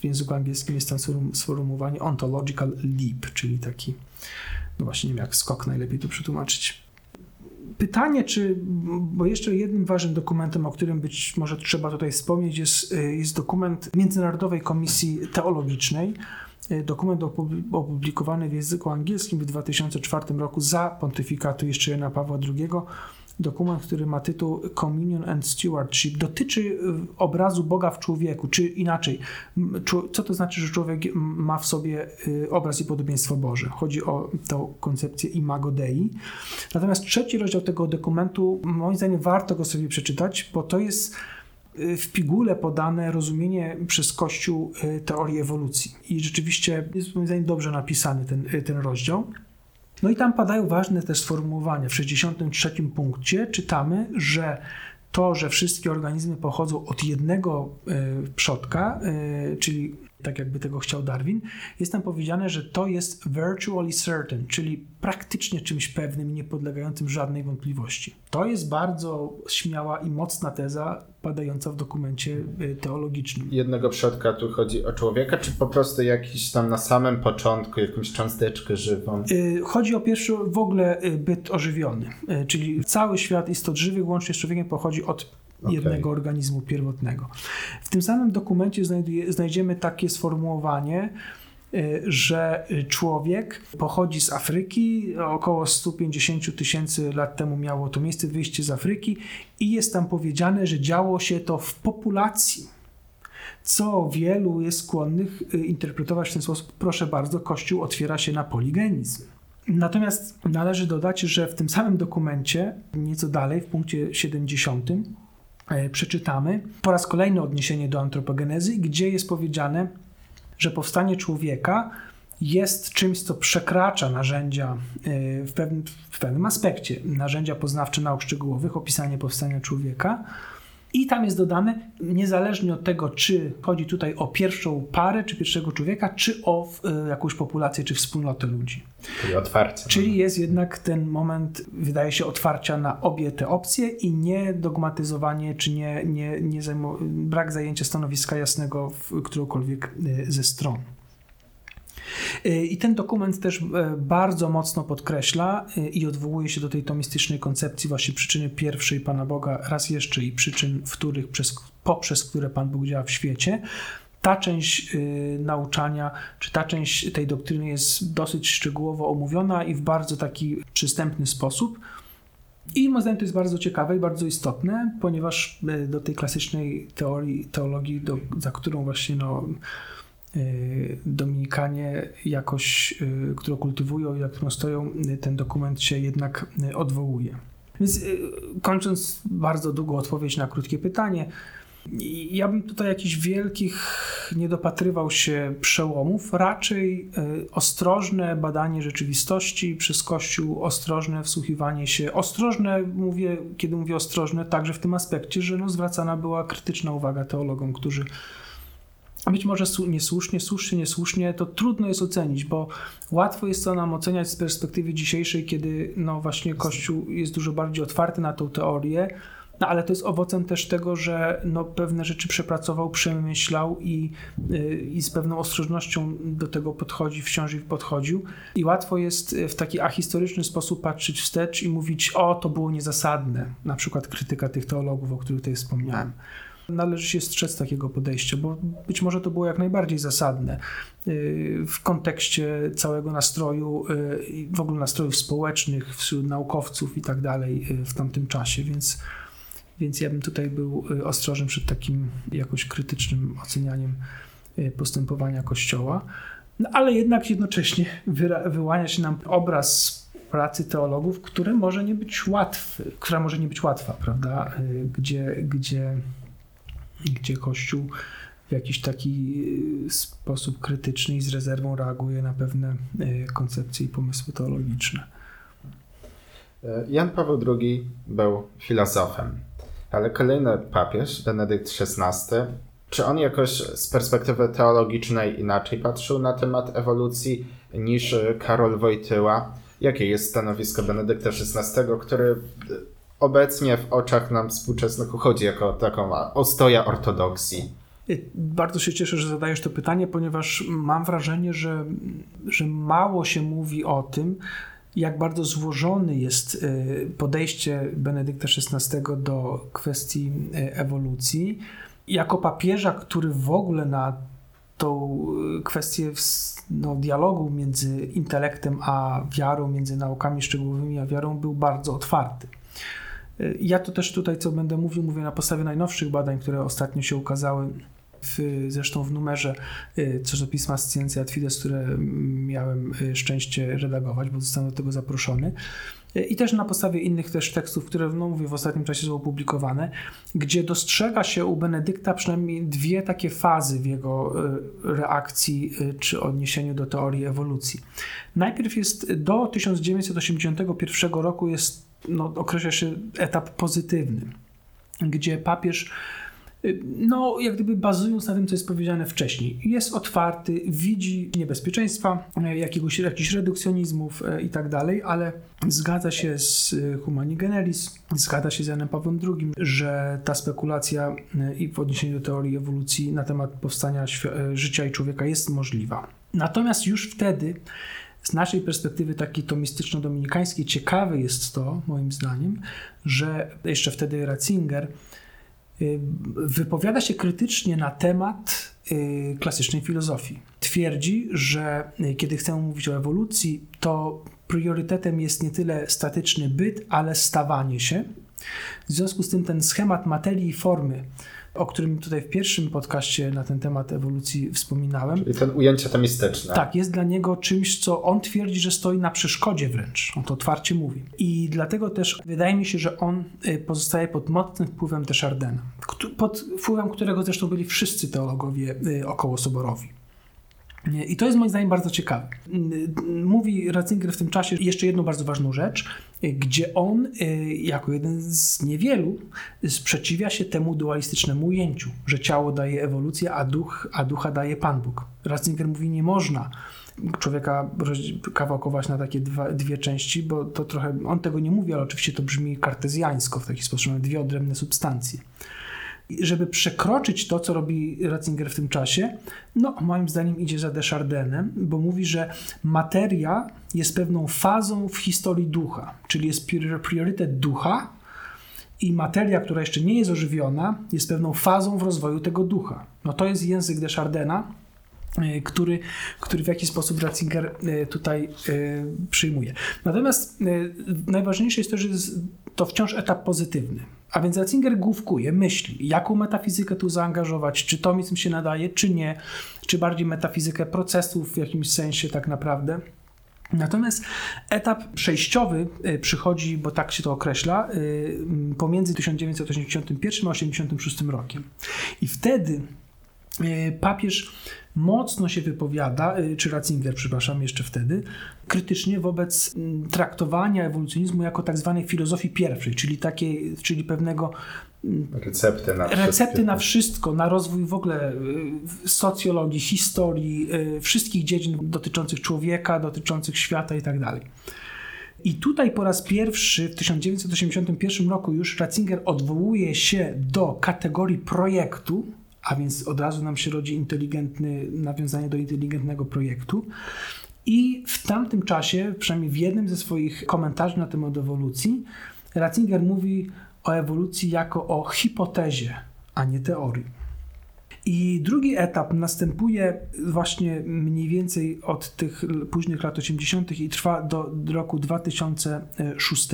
w języku angielskim jest tam sformułowanie ontological leap, czyli taki, no właśnie nie wiem jak skok najlepiej to przetłumaczyć. Pytanie, czy, bo jeszcze jednym ważnym dokumentem, o którym być może trzeba tutaj wspomnieć, jest, e, jest dokument Międzynarodowej Komisji Teologicznej, dokument opublikowany w języku angielskim w 2004 roku za pontyfikatu jeszcze Jana Pawła II, dokument, który ma tytuł Communion and Stewardship, dotyczy y, obrazu Boga w człowieku, czy inaczej, co to znaczy, że człowiek ma w sobie y, obraz i podobieństwo Boże. Chodzi o tą koncepcję imago Dei. Natomiast trzeci rozdział tego dokumentu, moim zdaniem warto go sobie przeczytać, bo to jest w pigułę podane rozumienie przez Kościół y, teorii ewolucji. I rzeczywiście jest moim zdaniem dobrze napisany ten, y, ten rozdział. No i tam padają ważne też sformułowania. W 63 punkcie czytamy, że to, że wszystkie organizmy pochodzą od jednego y, przodka, y, czyli tak jakby tego chciał Darwin, jest tam powiedziane, że to jest virtually certain, czyli praktycznie czymś pewnym i niepodlegającym żadnej wątpliwości. To jest bardzo śmiała i mocna teza padająca w dokumencie y, teologicznym. Jednego przodka tu chodzi o człowieka, czy po prostu jakiś tam na samym początku jakąś cząsteczkę żywą? Y, Chodzi o pierwszy w ogóle y, byt ożywiony, czyli cały świat istot żywych łącznie z człowiekiem pochodzi od Okej. jednego organizmu pierwotnego. W tym samym dokumencie znajdziemy takie sformułowanie, y, że człowiek pochodzi z Afryki, około 150 tysięcy lat temu miało to miejsce, wyjście z Afryki i jest tam powiedziane, że działo się to w populacji co wielu jest skłonnych y, interpretować w ten sposób. Proszę bardzo, Kościół otwiera się na poligenizm. Natomiast należy dodać, że w tym samym dokumencie, nieco dalej, w punkcie 70, e, przeczytamy po raz kolejny odniesienie do antropogenezy, gdzie jest powiedziane, że powstanie człowieka jest czymś, co przekracza narzędzia e, w pewnym, w pewnym aspekcie, narzędzia poznawcze nauk szczegółowych, opisanie powstania człowieka. I tam jest dodane, niezależnie od tego, czy chodzi tutaj o pierwszą parę, czy pierwszego człowieka, czy o e, jakąś populację, czy wspólnotę ludzi. Czyli otwarcie. Czyli jest jednak ten moment, wydaje się, otwarcia na obie te opcje i nie dogmatyzowanie, czy nie, nie, nie brak zajęcia stanowiska jasnego w którąkolwiek y, ze stron. I ten dokument też y, bardzo mocno podkreśla y, i odwołuje się do tej tomistycznej koncepcji właśnie przyczyny pierwszej Pana Boga raz jeszcze i przyczyn wtórych, przez, poprzez które Pan Bóg działa w świecie. Ta część y, nauczania, czy ta część tej doktryny jest dosyć szczegółowo omówiona i w bardzo taki przystępny sposób. I moim zdaniem to jest bardzo ciekawe i bardzo istotne, ponieważ do tej klasycznej teorii, teologii, do, za którą właśnie no, Dominikanie jakoś, y, którą kultywują i za którą stoją, y, ten dokument się jednak y, odwołuje. Więc y, kończąc bardzo długą odpowiedź na krótkie pytanie, ja bym tutaj jakichś wielkich nie dopatrywał się przełomów, raczej y, ostrożne badanie rzeczywistości przez Kościół, ostrożne wsłuchiwanie się, ostrożne mówię, kiedy mówię ostrożne, także w tym aspekcie, że no, zwracana była krytyczna uwaga teologom, którzy być może niesłusznie, słusznie, niesłusznie, to trudno jest ocenić, bo łatwo jest to nam oceniać z perspektywy dzisiejszej, kiedy no właśnie Kościół jest dużo bardziej otwarty na tą teorię, no ale to jest owocem też tego, że no, pewne rzeczy przepracował, przemyślał i, yy, i z pewną ostrożnością do tego podchodzi, wciąż i podchodził. I łatwo jest w taki ahistoryczny sposób patrzeć wstecz i mówić, o, to było niezasadne. Na przykład krytyka tych teologów, o których tutaj wspomniałem. Należy się strzec takiego podejścia, bo być może to było jak najbardziej zasadne yy, w kontekście całego nastroju, i w ogóle nastrojów społecznych wśród naukowców i tak dalej yy, w tamtym czasie, więc, więc ja bym tutaj był ostrożny przed takim jakoś krytycznym ocenianiem postępowania Kościoła. No, ale jednak jednocześnie wyłania się nam obraz pracy teologów, który może nie być łatwy, która może nie być łatwa, prawda? Gdzie, gdzie gdzie Kościół w jakiś taki y, sposób krytyczny i z rezerwą reaguje na pewne y, koncepcje i pomysły teologiczne. E, Jan Paweł II był filozofem, ale kolejny papież, Benedykt XVI, czy on jakoś z perspektywy teologicznej inaczej patrzył na temat ewolucji niż Karol Wojtyła? Jakie jest stanowisko Benedykta XVI, który obecnie w oczach nam współczesnych uchodzi jako taką ostoja ortodoksji? Bardzo się cieszę, że zadajesz to pytanie, ponieważ mam wrażenie, że, że mało się mówi o tym, jak bardzo złożony jest y, podejście Benedykta XVI do kwestii y, ewolucji. Jako papieża, który w ogóle na tą y, kwestię no, dialogu między intelektem a wiarą, między naukami szczegółowymi a wiarą był bardzo otwarty. Ja to też tutaj, co będę mówił, mówię na podstawie najnowszych badań, które ostatnio się ukazały, w, zresztą w numerze czasopisma Scientia Fides, które miałem szczęście redagować, bo zostałem do tego zaproszony. I też na podstawie innych też tekstów, które no mówię, w ostatnim czasie są opublikowane, gdzie dostrzega się u Benedykta przynajmniej dwie takie fazy w jego reakcji czy odniesieniu do teorii ewolucji. Najpierw jest do 1981 roku jest, no, określa się etap pozytywny, gdzie papież no, jak gdyby bazując na tym, co jest powiedziane wcześniej, jest otwarty, widzi niebezpieczeństwa, jakiegoś, jakichś redukcjonizmów i tak dalej, ale zgadza się z Humani Generis, zgadza się z Janem Pawłem II, że ta spekulacja i w odniesieniu do teorii ewolucji na temat powstania życia i człowieka jest możliwa. Natomiast już wtedy z naszej perspektywy takiej tomistyczno-dominikańskiej ciekawe jest to, moim zdaniem, że jeszcze wtedy Ratzinger wypowiada się krytycznie na temat klasycznej filozofii. Twierdzi, że kiedy chcemy mówić o ewolucji, to priorytetem jest nie tyle statyczny byt, ale stawanie się. W związku z tym ten schemat materii i formy, o którym tutaj w pierwszym podcaście na ten temat ewolucji wspominałem. Czyli ten ujęcie tomistyczne. Tak, jest dla niego czymś, co on twierdzi, że stoi na przeszkodzie wręcz. On to otwarcie mówi. I dlatego też wydaje mi się, że on pozostaje pod mocnym wpływem Deschardena, pod wpływem którego zresztą byli wszyscy teologowie okołosoborowi. I to jest moim zdaniem bardzo ciekawe. Mówi Ratzinger w tym czasie jeszcze jedną bardzo ważną rzecz, gdzie on jako jeden z niewielu sprzeciwia się temu dualistycznemu ujęciu, że ciało daje ewolucję, a, duch, a ducha daje Pan Bóg. Ratzinger mówi, nie można człowieka kawałkować na takie dwa, dwie części, bo to trochę, on tego nie mówi, ale oczywiście to brzmi kartezjańsko w taki sposób, dwie odrębne substancje żeby przekroczyć to, co robi Ratzinger w tym czasie, no moim zdaniem idzie za Deschardenem, bo mówi, że materia jest pewną fazą w historii ducha, czyli jest priorytet ducha i materia, która jeszcze nie jest ożywiona, jest pewną fazą w rozwoju tego ducha. No to jest język Deschardena, który, który w jakiś sposób Ratzinger tutaj przyjmuje. Natomiast najważniejsze jest to, że to wciąż etap pozytywny. A więc Ratzinger główkuje, myśli, jaką metafizykę tu zaangażować, czy tomizm się nadaje, czy nie, czy bardziej metafizykę procesów w jakimś sensie tak naprawdę. Natomiast etap przejściowy przychodzi, bo tak się to określa, pomiędzy 1981 a 1986 rokiem. I wtedy papież mocno się wypowiada, czy Ratzinger, przepraszam, jeszcze wtedy, krytycznie wobec traktowania ewolucjonizmu jako tak zwanej filozofii pierwszej, czyli takiej, czyli pewnego recepty na, recepty na wszystko, na rozwój w ogóle socjologii, historii, wszystkich dziedzin dotyczących człowieka, dotyczących świata i tak dalej. I tutaj po raz pierwszy w 1981 roku już Ratzinger odwołuje się do kategorii projektu, a więc od razu nam się rodzi inteligentny, nawiązanie do inteligentnego projektu. I w tamtym czasie, przynajmniej w jednym ze swoich komentarzy na temat ewolucji, Ratzinger mówi o ewolucji jako o hipotezie, a nie teorii. I drugi etap następuje właśnie mniej więcej od tych późnych lat 80. i trwa do roku 2006,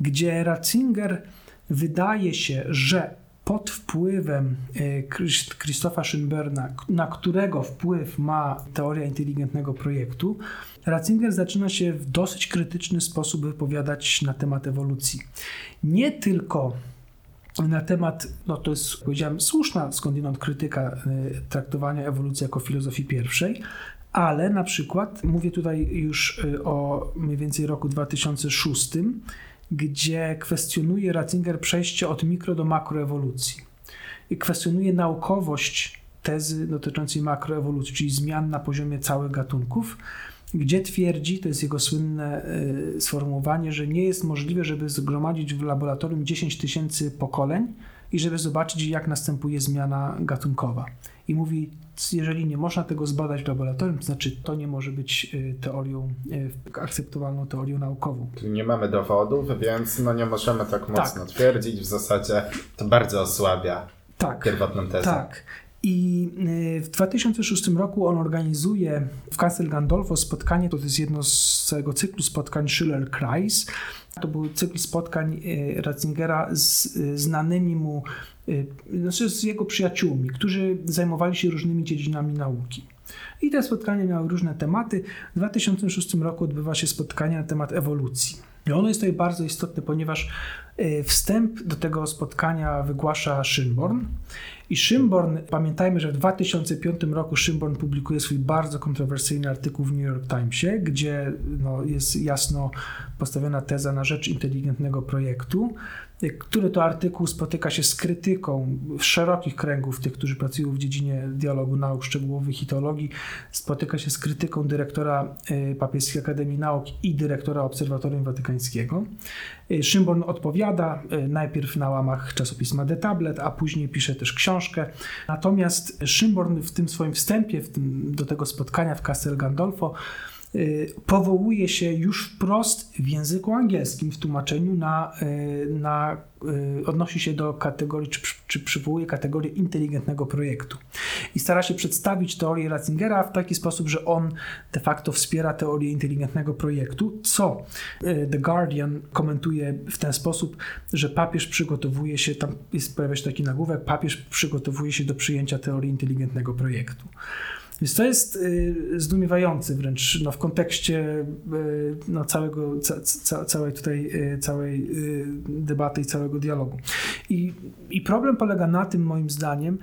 gdzie Ratzinger wydaje się, że pod wpływem Christopha Schönberna, na którego wpływ ma teoria inteligentnego projektu, Ratzinger zaczyna się w dosyć krytyczny sposób wypowiadać na temat ewolucji. Nie tylko na temat, no to jest, powiedziałem, słuszna skądinąd krytyka traktowania ewolucji jako filozofii pierwszej, ale na przykład, mówię tutaj już o mniej więcej roku 2006, gdzie kwestionuje Ratzinger przejście od mikro do makroewolucji. I kwestionuje naukowość tezy dotyczącej makroewolucji, czyli zmian na poziomie całych gatunków, gdzie twierdzi, to jest jego słynne y, sformułowanie, że nie jest możliwe, żeby zgromadzić w laboratorium 10 tysięcy pokoleń i żeby zobaczyć, jak następuje zmiana gatunkowa. I mówi, jeżeli nie można tego zbadać w laboratorium, to znaczy to nie może być y, teorią, y, akceptowalną teorią naukową. Tu nie mamy dowodów, więc no nie możemy tak mocno tak. twierdzić. W zasadzie to bardzo osłabia tak, pierwotną tezę. Tak. I w 2006 roku on organizuje w Castel Gandolfo spotkanie, to jest jedno z całego cyklu spotkań Schiller-Kreis. To był cykl spotkań Ratzingera z znanymi mu, znaczy z jego przyjaciółmi, którzy zajmowali się różnymi dziedzinami nauki. I te spotkania miały różne tematy. W 2006 roku odbywa się spotkanie na temat ewolucji. I ono jest tutaj bardzo istotne, ponieważ wstęp do tego spotkania wygłasza Schönborn. I Schönborn, pamiętajmy, że w 2005 roku Schönborn publikuje swój bardzo kontrowersyjny artykuł w New York Timesie, gdzie no, jest jasno postawiona teza na rzecz inteligentnego projektu, który to artykuł spotyka się z krytyką szerokich kręgów tych, którzy pracują w dziedzinie dialogu nauk szczegółowych i teologii, spotyka się z krytyką dyrektora Papieskiej Akademii Nauk i dyrektora Obserwatorium Watykańskiego. Szymborn odpowiada najpierw na łamach czasopisma The Tablet, a później pisze też książkę. Natomiast Szymborn w tym swoim wstępie w tym, do tego spotkania w Castel Gandolfo powołuje się już wprost w języku angielskim w tłumaczeniu na, na odnosi się do kategorii, czy, czy przywołuje kategorię inteligentnego projektu. I stara się przedstawić teorię Ratzingera w taki sposób, że on de facto wspiera teorię inteligentnego projektu, co The Guardian komentuje w ten sposób, że papież przygotowuje się, tam jest, pojawia się taki nagłówek, papież przygotowuje się do przyjęcia teorii inteligentnego projektu. Więc to jest y, zdumiewające wręcz no, w kontekście y, no, całego, ca, ca, całej tutaj y, całej debaty i całego dialogu. I, I problem polega na tym, moim zdaniem,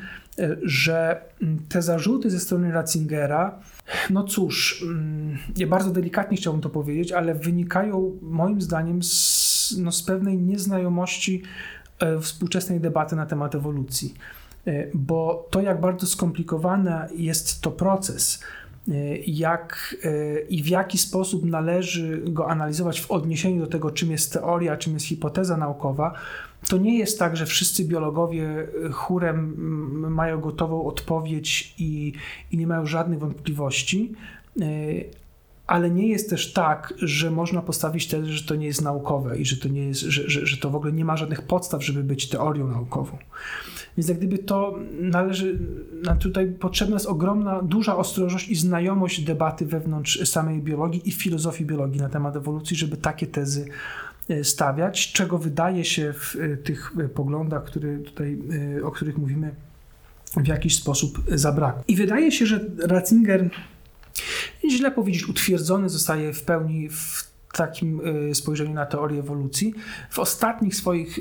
że mm, te zarzuty ze strony Ratzingera, no cóż, mm, ja bardzo delikatnie chciałbym to powiedzieć, ale wynikają moim zdaniem z, no, z pewnej nieznajomości współczesnej debaty na temat ewolucji. E, bo to, jak bardzo skomplikowany jest to proces, e, jak e, i w jaki sposób należy go analizować w odniesieniu do tego, czym jest teoria, czym jest hipoteza naukowa, to nie jest tak, że wszyscy biologowie chórem mają gotową odpowiedź i, i nie mają żadnych wątpliwości. Ale nie jest też tak, że można postawić tezę, że to nie jest naukowe i że to, nie jest, że, że, że to w ogóle nie ma żadnych podstaw, żeby być teorią naukową. Więc jak gdyby to należy, tutaj potrzebna jest ogromna, duża ostrożność i znajomość debaty wewnątrz samej biologii i filozofii biologii na temat ewolucji, żeby takie tezy e, stawiać, czego wydaje się w e, tych e, poglądach, które tutaj, o których mówimy, w jakiś sposób zabrakło. I wydaje się, że Ratzinger, źle powiedzieć, utwierdzony zostaje w pełni w takim spojrzeniu na teorię ewolucji. W ostatnich swoich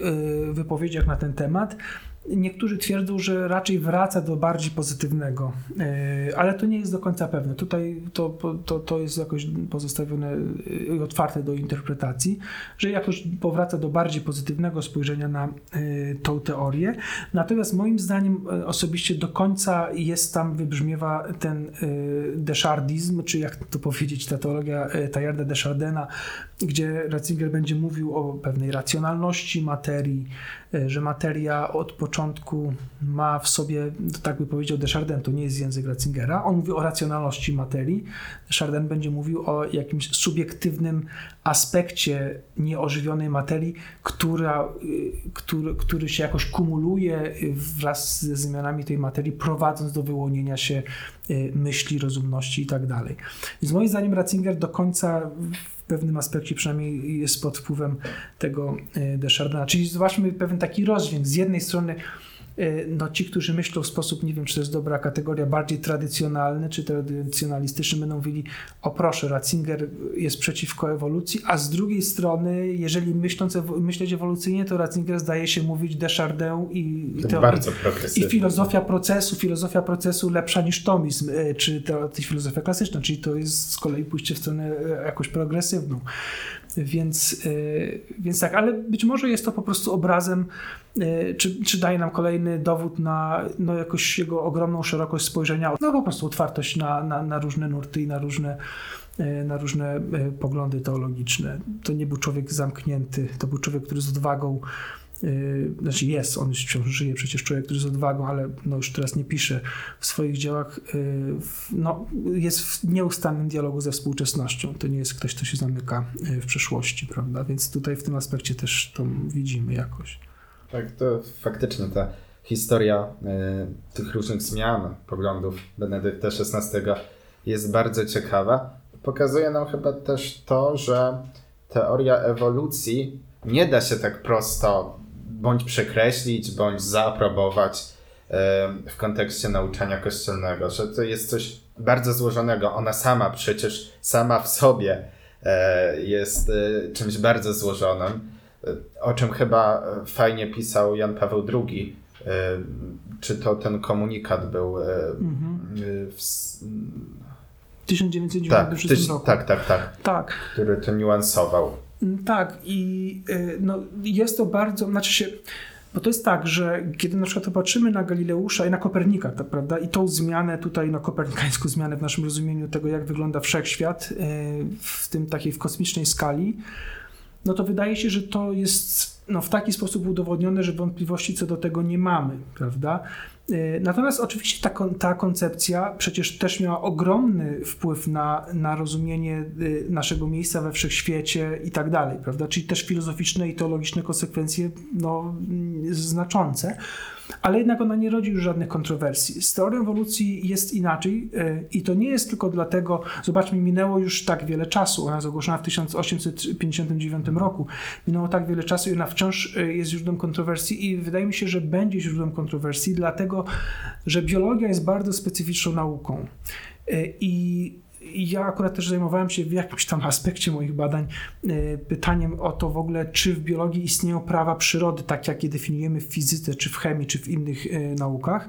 wypowiedziach na ten temat Niektórzy twierdzą, że raczej wraca do bardziej pozytywnego, e, ale to nie jest do końca pewne. Tutaj to, to, to jest jakoś pozostawione i e, otwarte do interpretacji, że jakoś powraca do bardziej pozytywnego spojrzenia na e, tą teorię. Natomiast moim zdaniem osobiście do końca jest tam, wybrzmiewa ten deszardizm, czy jak to powiedzieć, ta teologia Tajarda Deschardena, gdzie Ratzinger będzie mówił o pewnej racjonalności materii, E, że materia od początku ma w sobie, tak by powiedział Desjardins, to nie jest język Ratzingera, on mówi o racjonalności materii, Desjardins będzie mówił o jakimś subiektywnym aspekcie nieożywionej materii, która, y, który, który się jakoś kumuluje wraz ze zmianami tej materii, prowadząc do wyłonienia się myśli, rozumności i tak dalej. Więc moim zdaniem Ratzinger do końca pewnym aspekcie przynajmniej jest pod wpływem tego e, Deschardina. Czyli zobaczmy pewien taki rozdźwięk. Z jednej strony no ci, którzy myślą w sposób, nie wiem, czy to jest dobra kategoria, bardziej tradycjonalny, czy tradycjonalistyczny, będą mówili, o proszę, Ratzinger jest przeciwko ewolucji, a z drugiej strony, jeżeli myśląc, myśleć ewolucyjnie, to Ratzinger zdaje się mówić Desjardins i, i, bardzo i filozofia procesu, filozofia procesu lepsza niż tomizm, e, czy to, to filozofia klasyczna, czyli to jest z kolei pójście w stronę e, jakąś progresywną. Więc, więc tak, ale być może jest to po prostu obrazem E, czy, czy daje nam kolejny dowód na no, jakoś jego ogromną szerokość spojrzenia, no po prostu otwartość na, na, na różne nurty i na różne, e, na różne poglądy teologiczne. To nie był człowiek zamknięty, to był człowiek, który z odwagą znaczy jest, on wciąż żyje przecież człowiek, który z odwagą, ale no już teraz nie pisze w swoich dziełach, no, jest w nieustannym dialogu ze współczesnością. To nie jest ktoś, kto się zamyka w przeszłości, prawda? Więc tutaj w tym aspekcie też to widzimy jakoś. Tak, to faktycznie ta historia tych różnych zmian poglądów Benedykta XVI jest bardzo ciekawa. Pokazuje nam chyba też to, że teoria ewolucji nie da się tak prosto bądź przekreślić, bądź zaaprobować w kontekście nauczania kościelnego, że to jest coś bardzo złożonego. Ona sama przecież, sama w sobie e, jest e, czymś bardzo złożonym, e, o czym chyba fajnie pisał Jan Paweł II. Czy to ten komunikat był Mhm. w, s- W 1996 tak, tyś, roku. tak, tak, tak, tak. który to niuansował. Tak, i y, no, jest to bardzo, znaczy się, bo to jest tak, że kiedy na przykład popatrzymy na Galileusza i na Kopernika, tak, prawda, i tą zmianę tutaj, no kopernikańską [LAUGHS] zmianę w naszym rozumieniu tego, jak wygląda wszechświat, y, w tym takiej w kosmicznej skali, no to wydaje się, że to jest no, w taki sposób udowodnione, że wątpliwości co do tego nie mamy, prawda? Y, Natomiast oczywiście ta, ta koncepcja przecież też miała ogromny wpływ na, na rozumienie y, naszego miejsca we wszechświecie i tak dalej, prawda? Czyli też filozoficzne i teologiczne konsekwencje no, znaczące, ale jednak ona nie rodzi już żadnych kontrowersji. Z teorią ewolucji jest inaczej y, i to nie jest tylko dlatego, zobaczmy, minęło już tak wiele czasu, ona jest ogłoszona w 1859 roku, minęło tak wiele czasu i ona wciąż y, jest źródłem kontrowersji i wydaje mi się, że będzie źródłem kontrowersji, dlatego, że biologia jest bardzo specyficzną nauką. I i ja akurat też zajmowałem się w jakimś tam [LAUGHS] aspekcie moich badań y, pytaniem o to w ogóle, czy w biologii istnieją prawa przyrody, tak jak je definiujemy w fizyce, czy w chemii, czy w innych y, naukach.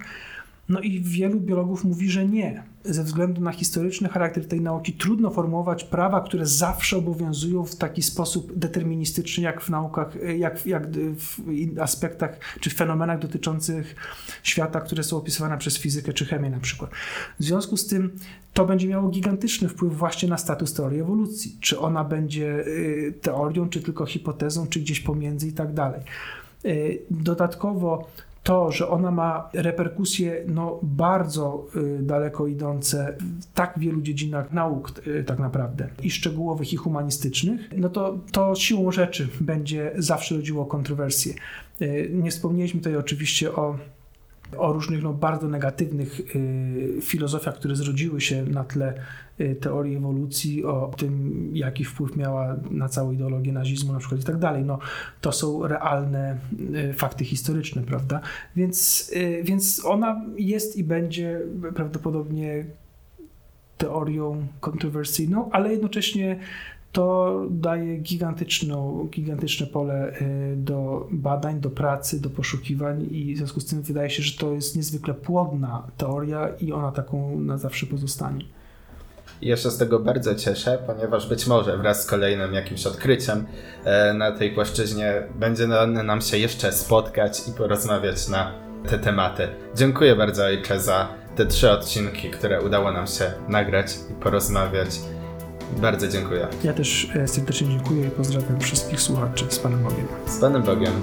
No i wielu biologów mówi, że nie. Ze względu na historyczny charakter tej nauki trudno formułować prawa, które zawsze obowiązują w taki sposób deterministyczny, jak w naukach, jak, jak w aspektach czy fenomenach dotyczących świata, które są opisywane przez fizykę czy chemię na przykład. W związku z tym to będzie miało gigantyczny wpływ właśnie na status teorii ewolucji. Czy ona będzie y, teorią, czy tylko hipotezą, czy gdzieś pomiędzy i tak dalej. Y, Dodatkowo to, że ona ma reperkusje no, bardzo y, daleko idące w tak wielu dziedzinach nauk y, tak naprawdę i szczegółowych i humanistycznych, no to, to siłą rzeczy będzie zawsze rodziło kontrowersje. Y, nie wspomnieliśmy tutaj oczywiście o o różnych no, bardzo negatywnych y, filozofiach, które zrodziły się na tle y, teorii ewolucji, o tym, jaki wpływ miała na całą ideologię nazizmu na przykład i tak dalej. No, to są realne y, fakty historyczne, prawda? Więc, y, więc ona jest i będzie prawdopodobnie teorią kontrowersyjną, ale jednocześnie to daje gigantyczną, gigantyczne pole y, do badań, do pracy, do poszukiwań i w związku z tym wydaje się, że to jest niezwykle płodna teoria i ona taką na zawsze pozostanie. Ja się z tego bardzo cieszę, ponieważ być może wraz z kolejnym jakimś odkryciem e, na tej płaszczyźnie będzie nam się jeszcze spotkać i porozmawiać na te tematy. Dziękuję bardzo Ojcze za te trzy odcinki, które udało nam się nagrać i porozmawiać. Bardzo dziękuję. Ja też e, serdecznie dziękuję i pozdrawiam wszystkich słuchaczy z Panem Bogiem. Z Panem Bogiem.